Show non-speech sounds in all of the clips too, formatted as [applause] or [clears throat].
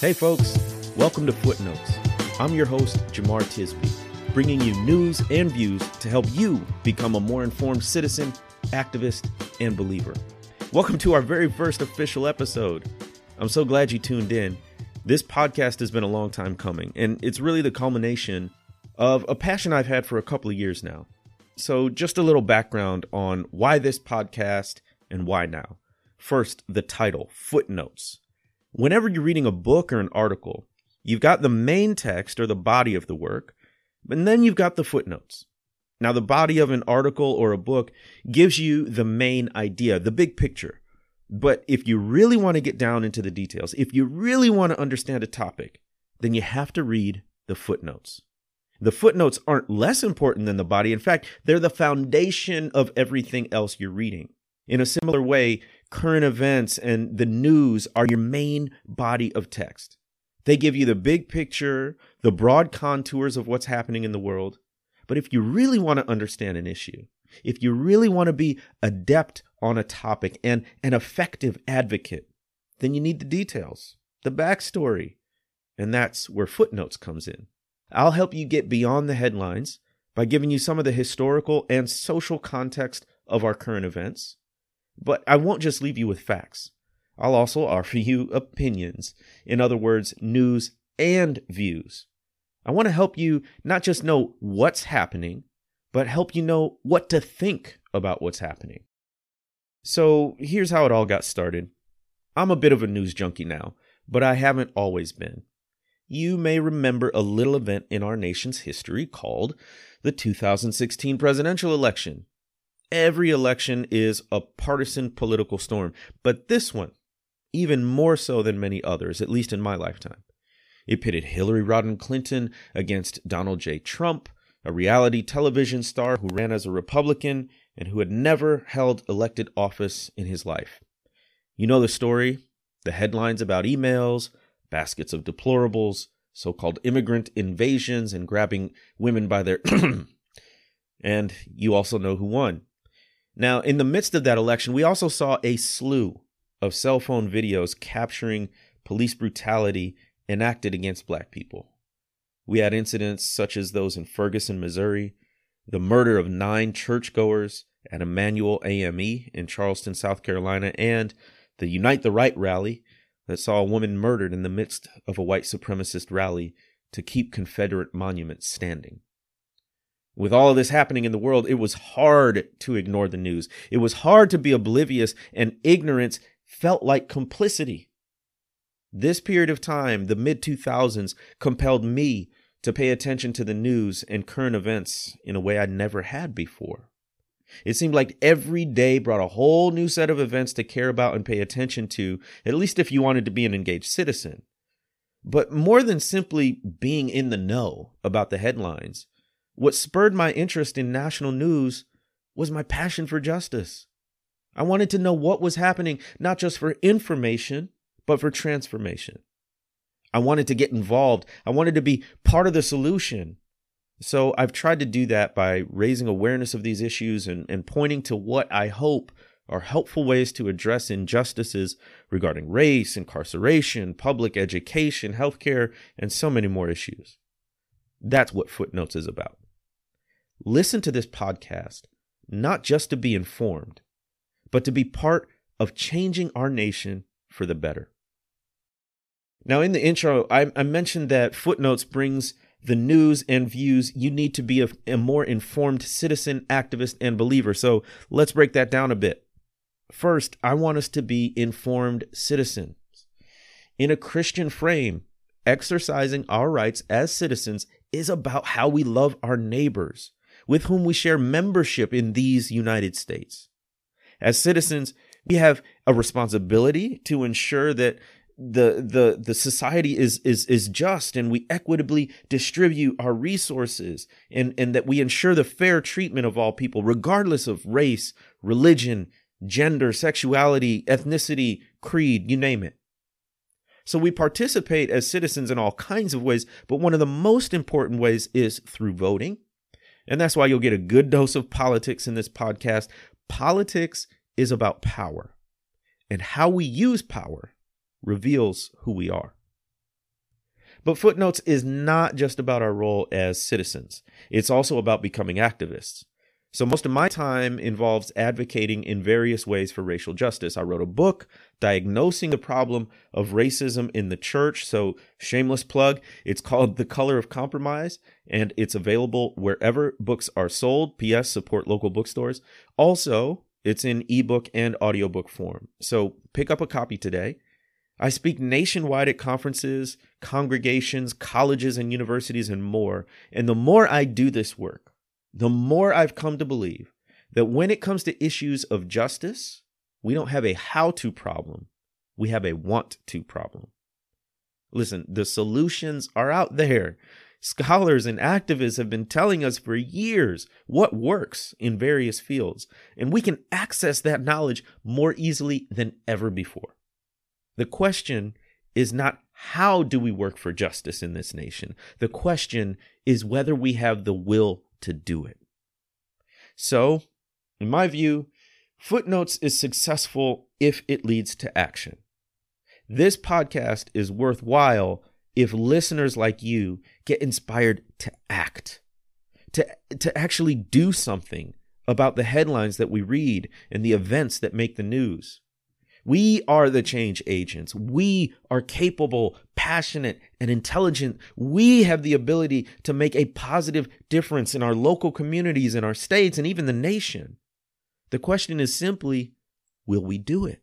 Hey, folks, welcome to Footnotes. I'm your host, Jemar Tisby, bringing you news and views to help you become a more informed citizen, activist, and believer. Welcome to our very first official episode. I'm so glad you tuned in. This podcast has been a long time coming, and it's really the culmination of a passion I've had for a couple of years now. So, just a little background on why this podcast and why now. First, the title Footnotes whenever you're reading a book or an article, you've got the main text or the body of the work, and then you've got the footnotes. Now, the body of an article or a book gives you the main idea, the big picture. But if you really want to get down into the details, if you really want to understand a topic, then you have to read the footnotes. The footnotes aren't less important than the body. In fact, they're the foundation of everything else you're reading. In a similar way, current events and the news are your main body of text. They give you the big picture, the broad contours of what's happening in the world. But if you really want to understand an issue, if you really want to be adept on a topic and an effective advocate, then you need the details, the backstory. And that's where footnotes comes in. I'll help you get beyond the headlines by giving you some of the historical and social context of our current events. But I won't just leave you with facts. I'll also offer [laughs] you opinions. In other words, news and views. I want to help you not just know what's happening, but help you know what to think about what's happening. So here's how it all got started. I'm a bit of a news junkie now, but I haven't always been. You may remember a little event in our nation's history called the 2016 presidential election. Every election is a partisan political storm, but this one, even more so than many others, at least in my lifetime. It pitted Hillary Rodham Clinton against Donald J. Trump, a reality television star who ran as a Republican and who had never held elected office in his life. You know the story the headlines about emails, baskets of deplorables, so called immigrant invasions, and grabbing women by their. [clears throat] and you also know who won. Now, in the midst of that election, we also saw a slew of cell phone videos capturing police brutality enacted against black people. We had incidents such as those in Ferguson, Missouri, the murder of nine churchgoers at Emanuel AME in Charleston, South Carolina, and the Unite the Right rally that saw a woman murdered in the midst of a white supremacist rally to keep Confederate monuments standing. With all of this happening in the world, it was hard to ignore the news. It was hard to be oblivious, and ignorance felt like complicity. This period of time, the mid 2000s, compelled me to pay attention to the news and current events in a way I never had before. It seemed like every day brought a whole new set of events to care about and pay attention to, at least if you wanted to be an engaged citizen. But more than simply being in the know about the headlines, what spurred my interest in national news was my passion for justice. I wanted to know what was happening, not just for information, but for transformation. I wanted to get involved. I wanted to be part of the solution. So I've tried to do that by raising awareness of these issues and, and pointing to what I hope are helpful ways to address injustices regarding race, incarceration, public education, healthcare, and so many more issues. That's what Footnotes is about. Listen to this podcast not just to be informed, but to be part of changing our nation for the better. Now, in the intro, I, I mentioned that Footnotes brings the news and views you need to be a, a more informed citizen, activist, and believer. So let's break that down a bit. First, I want us to be informed citizens. In a Christian frame, exercising our rights as citizens is about how we love our neighbors with whom we share membership in these United States. As citizens, we have a responsibility to ensure that the the the society is is is just and we equitably distribute our resources and and that we ensure the fair treatment of all people regardless of race religion gender sexuality ethnicity creed you name it so we participate as citizens in all kinds of ways but one of the most important ways is through voting and that's why you'll get a good dose of politics in this podcast politics is about power and how we use power reveals who we are. But Footnotes is not just about our role as citizens, it's also about becoming activists. So, most of my time involves advocating in various ways for racial justice. I wrote a book diagnosing the problem of racism in the church. So, shameless plug, it's called The Color of Compromise, and it's available wherever books are sold. P.S. Support local bookstores. Also, it's in ebook and audiobook form. So, pick up a copy today. I speak nationwide at conferences, congregations, colleges, and universities, and more. And the more I do this work, the more I've come to believe that when it comes to issues of justice, we don't have a how to problem, we have a want to problem. Listen, the solutions are out there. Scholars and activists have been telling us for years what works in various fields, and we can access that knowledge more easily than ever before. The question is not how do we work for justice in this nation? The question is whether we have the will to do it. So, in my view, Footnotes is successful if it leads to action. This podcast is worthwhile if listeners like you get inspired to act, to, to actually do something about the headlines that we read and the events that make the news. We are the change agents. We are capable, passionate, and intelligent. We have the ability to make a positive difference in our local communities, in our states, and even the nation. The question is simply will we do it?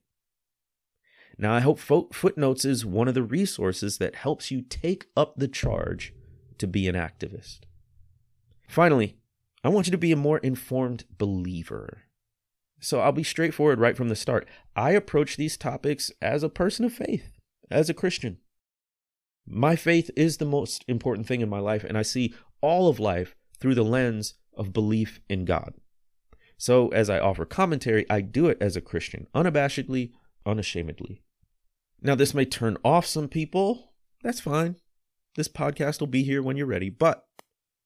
Now, I hope Footnotes is one of the resources that helps you take up the charge to be an activist. Finally, I want you to be a more informed believer. So I'll be straightforward right from the start. I approach these topics as a person of faith, as a Christian. My faith is the most important thing in my life, and I see all of life through the lens of belief in God. So as I offer commentary, I do it as a Christian, unabashedly, unashamedly. Now, this may turn off some people. That's fine. This podcast will be here when you're ready. But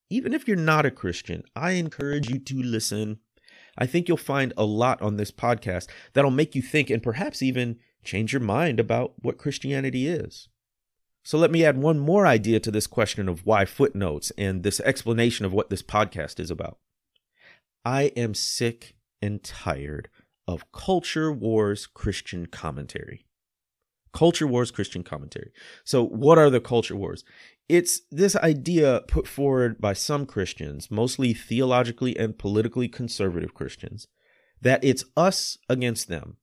even if you're not a Christian, I encourage you to listen I think you'll find a lot on this podcast that'll make you think and perhaps even change your mind about what Christianity is. So let me add one more idea to this question of why footnotes and this explanation of what this podcast is about. I am sick and tired of culture wars Christian commentary. Culture Wars Christian Commentary. So, what are the culture wars? It's this idea put forward by some Christians, mostly theologically and politically conservative Christians, that it's us against them,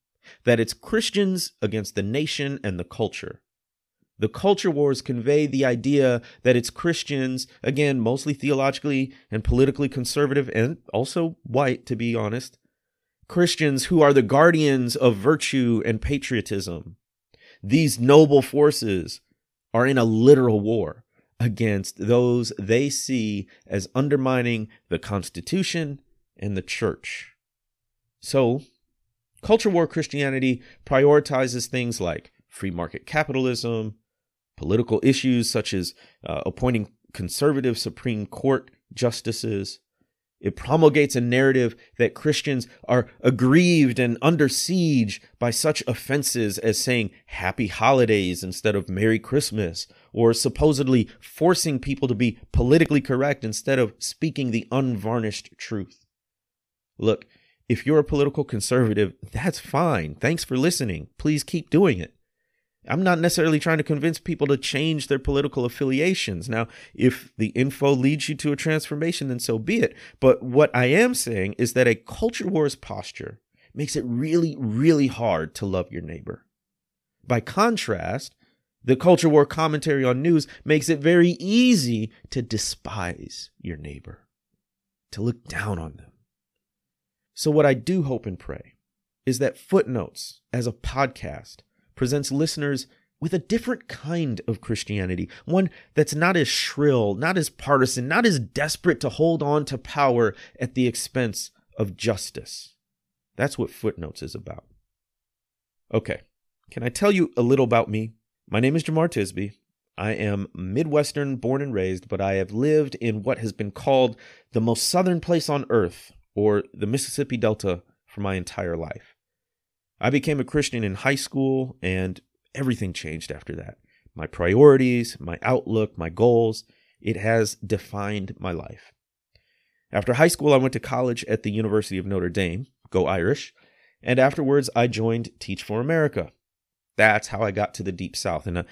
that it's Christians against the nation and the culture. The culture wars convey the idea that it's Christians, again, mostly theologically and politically conservative and also white, to be honest, Christians who are the guardians of virtue and patriotism these noble forces are in a literal war against those they see as undermining the Constitution and the church. So, culture war Christianity prioritizes things like free market capitalism, political issues such as uh, appointing conservative Supreme Court justices, it promulgates a narrative that Christians are aggrieved and under siege by such offenses as saying happy holidays instead of Merry Christmas, or supposedly forcing people to be politically correct instead of speaking the unvarnished truth. Look, if you're a political conservative, that's fine. Thanks for listening. Please keep doing it. I'm not necessarily trying to convince people to change their political affiliations. Now, if the info leads you to a transformation, then so be it. But what I am saying is that a culture wars posture makes it really, really hard to love your neighbor. By contrast, the culture war commentary on news makes it very easy to despise your neighbor, to look down on them. So, what I do hope and pray is that footnotes as a podcast presents listeners with a different kind of Christianity, one that's not as shrill, not as partisan, not as desperate to hold on to power at the expense of justice. That's what Footnotes is about. Okay, can I tell you a little about me? My name is Jemar Tisby. I am Midwestern born and raised, but I have lived in what has been called the most southern place on earth, or the Mississippi Delta, for my entire life. I became a Christian in high school, and everything changed after that. My priorities, my outlook, my goals, it has defined my life. After high school, I went to college at the University of Notre Dame, go Irish, and afterwards I joined Teach for America. That's how I got to the Deep South. And uh,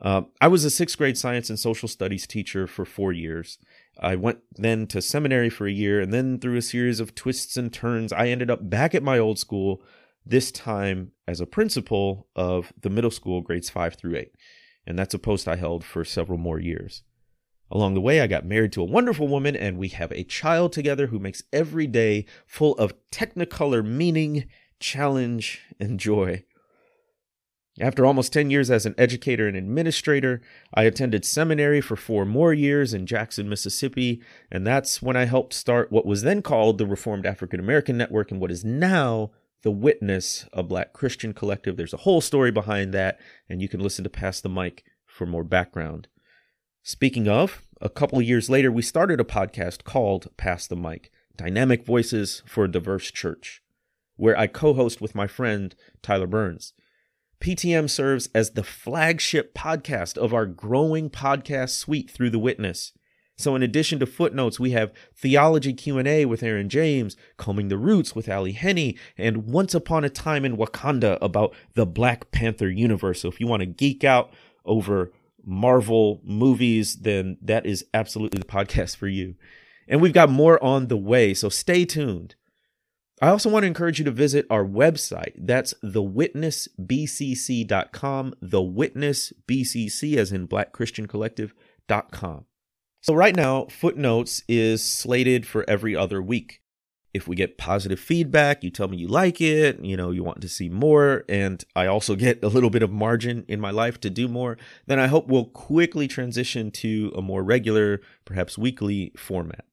uh, I was a sixth grade science and social studies teacher for four years. I went then to seminary for a year, and then through a series of twists and turns, I ended up back at my old school, this time as a principal of the middle school grades five through eight. And that's a post I held for several more years. Along the way, I got married to a wonderful woman, and we have a child together who makes every day full of technicolor meaning, challenge, and joy. After almost 10 years as an educator and administrator, I attended seminary for four more years in Jackson, Mississippi, and that's when I helped start what was then called the Reformed African American Network and what is now the Witness, a Black Christian collective. There's a whole story behind that, and you can listen to Pass the Mic for more background. Speaking of, a couple years later, we started a podcast called Pass the Mic Dynamic Voices for a Diverse Church, where I co host with my friend Tyler Burns. PTM serves as the flagship podcast of our growing podcast suite through the witness. So in addition to footnotes, we have theology Q&A with Aaron James, combing the roots with Ali Henny, and once upon a time in Wakanda about the Black Panther universe. So if you want to geek out over Marvel movies, then that is absolutely the podcast for you. And we've got more on the way, so stay tuned. I also want to encourage you to visit our website. That's thewitnessbcc.com, thewitnessbcc as in Black Christian Collective.com. So right now, Footnotes is slated for every other week. If we get positive feedback, you tell me you like it, you know, you want to see more, and I also [laughs] get a little bit of margin in my life to do more, then I hope we'll quickly transition to a more regular, perhaps weekly format.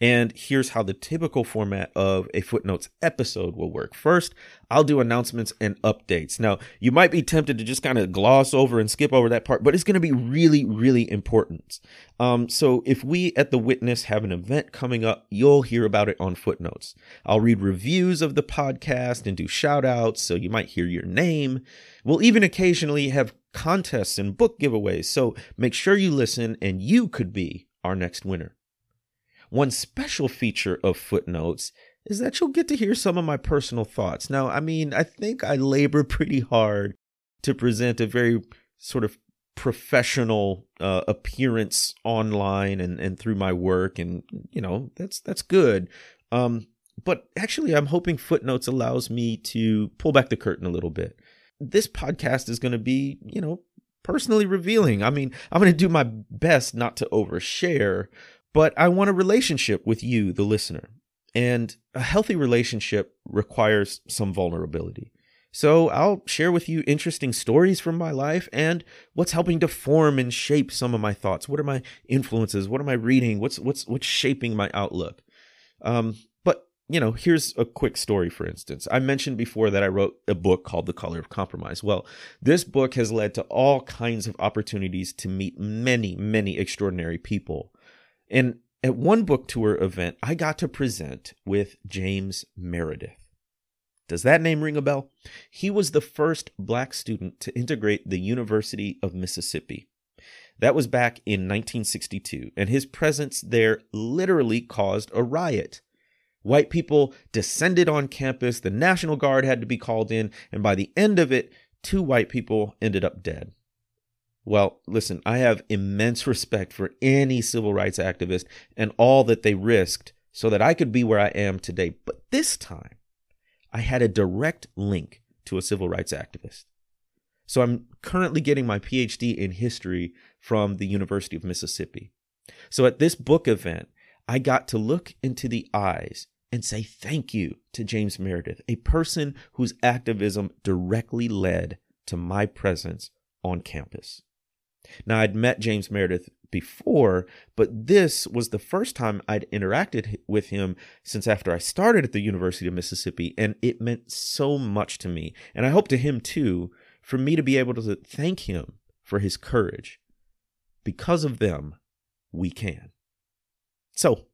And here's how the typical format of a footnotes episode will work. First, I'll do announcements and updates. Now, you might be tempted to just kind of gloss over and skip over that part, but it's going to be really, really important. Um, so if we at The Witness have an event coming up, you'll hear about it on footnotes. I'll read reviews of the podcast and do shout outs, so you might hear your name. We'll even occasionally have contests and book giveaways, so make sure you listen and you could be our next winner. One special feature of footnotes is that you'll get to hear some of my personal thoughts. Now, I mean, I think I labor [laughs] pretty hard to present a very sort of professional uh, appearance online and, and through my work and you know that's that's good. Um, but actually i'm hoping footnotes allows me to pull back the curtain a little bit. This podcast is going to be you know personally revealing. I mean i'm going to do my best not to overshare but I want a relationship with you, the listener. And a healthy relationship requires some vulnerability. So I'll share with you interesting stories from my life and what's helping to form and shape some of my thoughts. What are my influences? What am I reading? What's what's what's shaping my outlook? Um, but you know, here's a quick story. For instance, I mentioned before that I wrote a book called The Color of Compromise. Well, this book has led to all kinds of opportunities to meet many, many extraordinary people. And at one book tour event, I got to present with James Meredith. Does that name ring a bell? He was the first black student to integrate the University of Mississippi. That was back in 1962, and his presence there literally caused a riot. White people descended on campus, the National Guard had to be called in, and by the end of it, two white people ended up dead. Well, listen, I have immense respect for any civil rights activist and all that they risked so that I could be where I am today. But this time, I had a direct link to a civil rights activist. So I'm currently getting my PhD in history from the University of Mississippi. So at this book event, I got to look into the eyes and say thank you to James Meredith, a person whose activism directly led to my presence on campus. Now, I'd met James Meredith before, but this was the first time I'd interacted with him since after I started at the University of Mississippi, and it meant so much to me, and I hope to him too, for me to be able to thank him for his courage. Because of them, we can. So,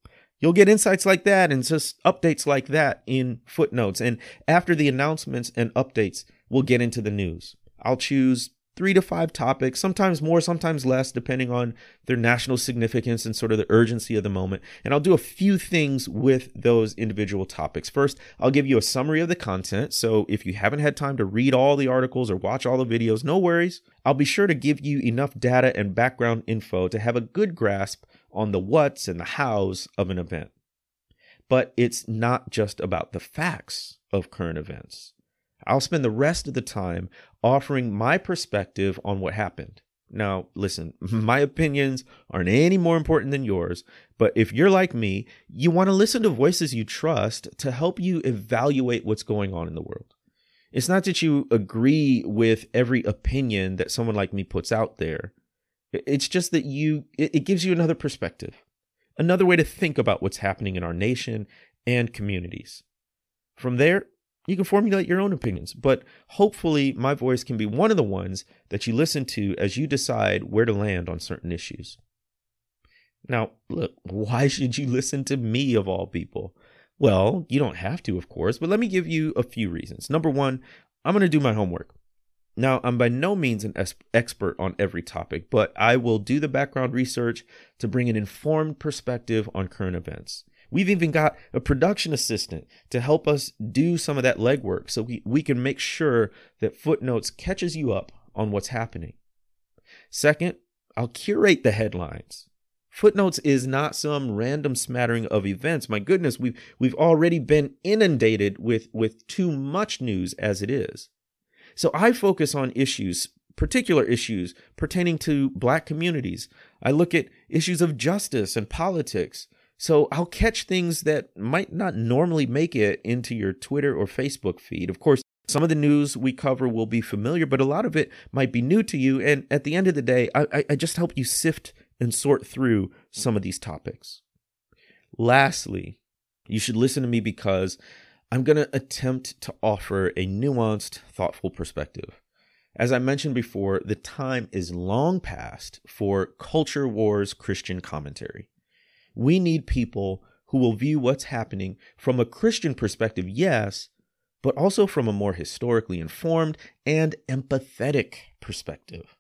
You'll get insights like that and just updates like that in footnotes. And after the announcements and updates, we'll get into the news. I'll choose three to five topics, sometimes more, sometimes less, depending on their national significance and sort of the urgency of the moment. And I'll do a few things with those individual topics. First, I'll give you a summary of the content. So if you haven't had time to read all the articles or watch all the videos, no worries. I'll be sure to give you enough data and background info to have a good grasp on the what's and the how's of an event. But it's not just about the facts of current events. I'll spend the rest of the time offering my perspective on what happened. Now, listen, [laughs] my opinions aren't any more important than yours, but if you're like me, you want to listen to voices you trust to help you evaluate what's going on in the world. It's not that you agree with every opinion that someone like me puts out there. It's just that you it gives you another perspective, another way to think about what's happening in our nation and communities. From there, you can formulate your own opinions, but hopefully, my voice can be one of the ones that you listen to as you decide where to land on certain issues. Now, look, why should you listen to me of all people? Well, you don't have to, of course, but let me give you a few reasons. Number one, I'm going to do my homework. Now, I'm by no means an expert on every topic, but I will do the background research to bring an informed perspective on current events. We've even got a production assistant to help us do some of that legwork so we, we can make sure that Footnotes catches you up on what's happening. Second, I'll curate the headlines. Footnotes is not some random smattering of events. My goodness, we've we've already been inundated with with too much news as it is. So I focus on issues, particular issues pertaining to black communities. I look at issues of justice and politics. So I'll catch things that might not normally make it into your Twitter or Facebook feed. Of course, some of the news we cover will be familiar, but a lot of it might be new to you. And at the end of the day, I, I just help you sift and sort through some of these topics. Lastly, you should listen to me because I'm going to attempt to offer a nuanced, thoughtful perspective. As I mentioned before, the time is long past for culture wars Christian commentary. We need people who will view what's happening from a Christian perspective, yes, but also from a more historically informed and empathetic perspective.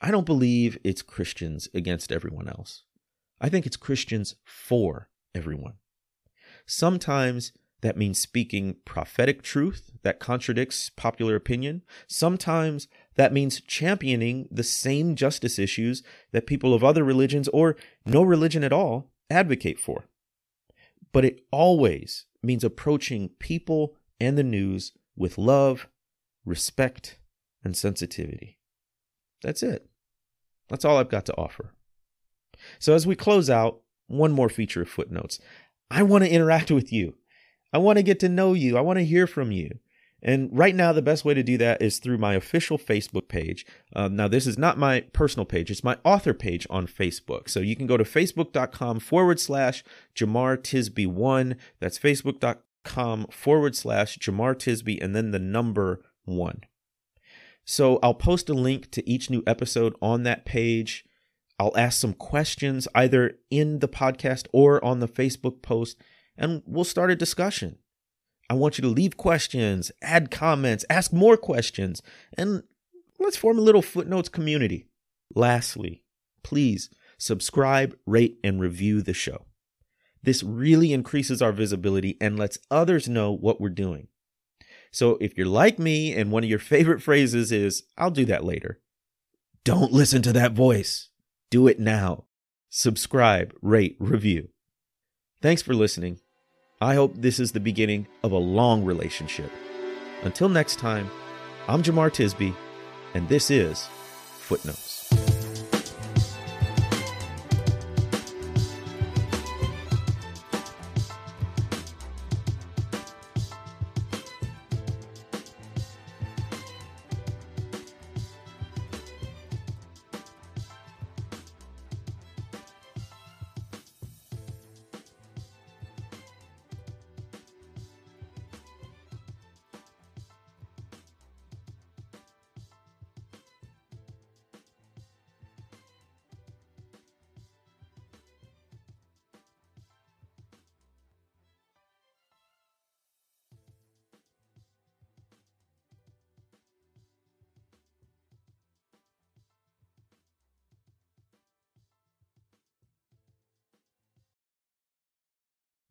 I don't believe it's Christians against everyone else. I think it's Christians for everyone. Sometimes that means speaking prophetic truth that contradicts popular opinion. Sometimes that means championing the same justice issues that people of other religions or no religion at all advocate for. But it always means approaching people and the news with love, respect, and sensitivity. That's it. That's all I've got to offer. So, as we close out, one more feature of footnotes. I want to interact with you. I want to get to know you. I want to hear from you. And right now, the best way to do that is through my official Facebook page. Um, now, this is not my personal page, it's my author page on Facebook. So you can go to facebook.com forward slash Jemar Tisby one. That's facebook.com forward slash Jemar Tisby and then the number one. So I'll post a link to each new episode on that page. I'll ask some questions either in the podcast or on the Facebook post and we'll start a discussion. I want you to leave questions, add comments, ask more questions, and let's form a little footnotes community. Lastly, please subscribe, rate, and review the show. This really increases our visibility and lets others know what we're doing. So if you're like me and one of your favorite [laughs] phrases is, I'll do that later, don't listen to that voice. Do it now. Subscribe, rate, review. Thanks for listening. I hope this is the beginning of a long relationship. Until next time, I'm Jemar Tisby, and this is Footnotes.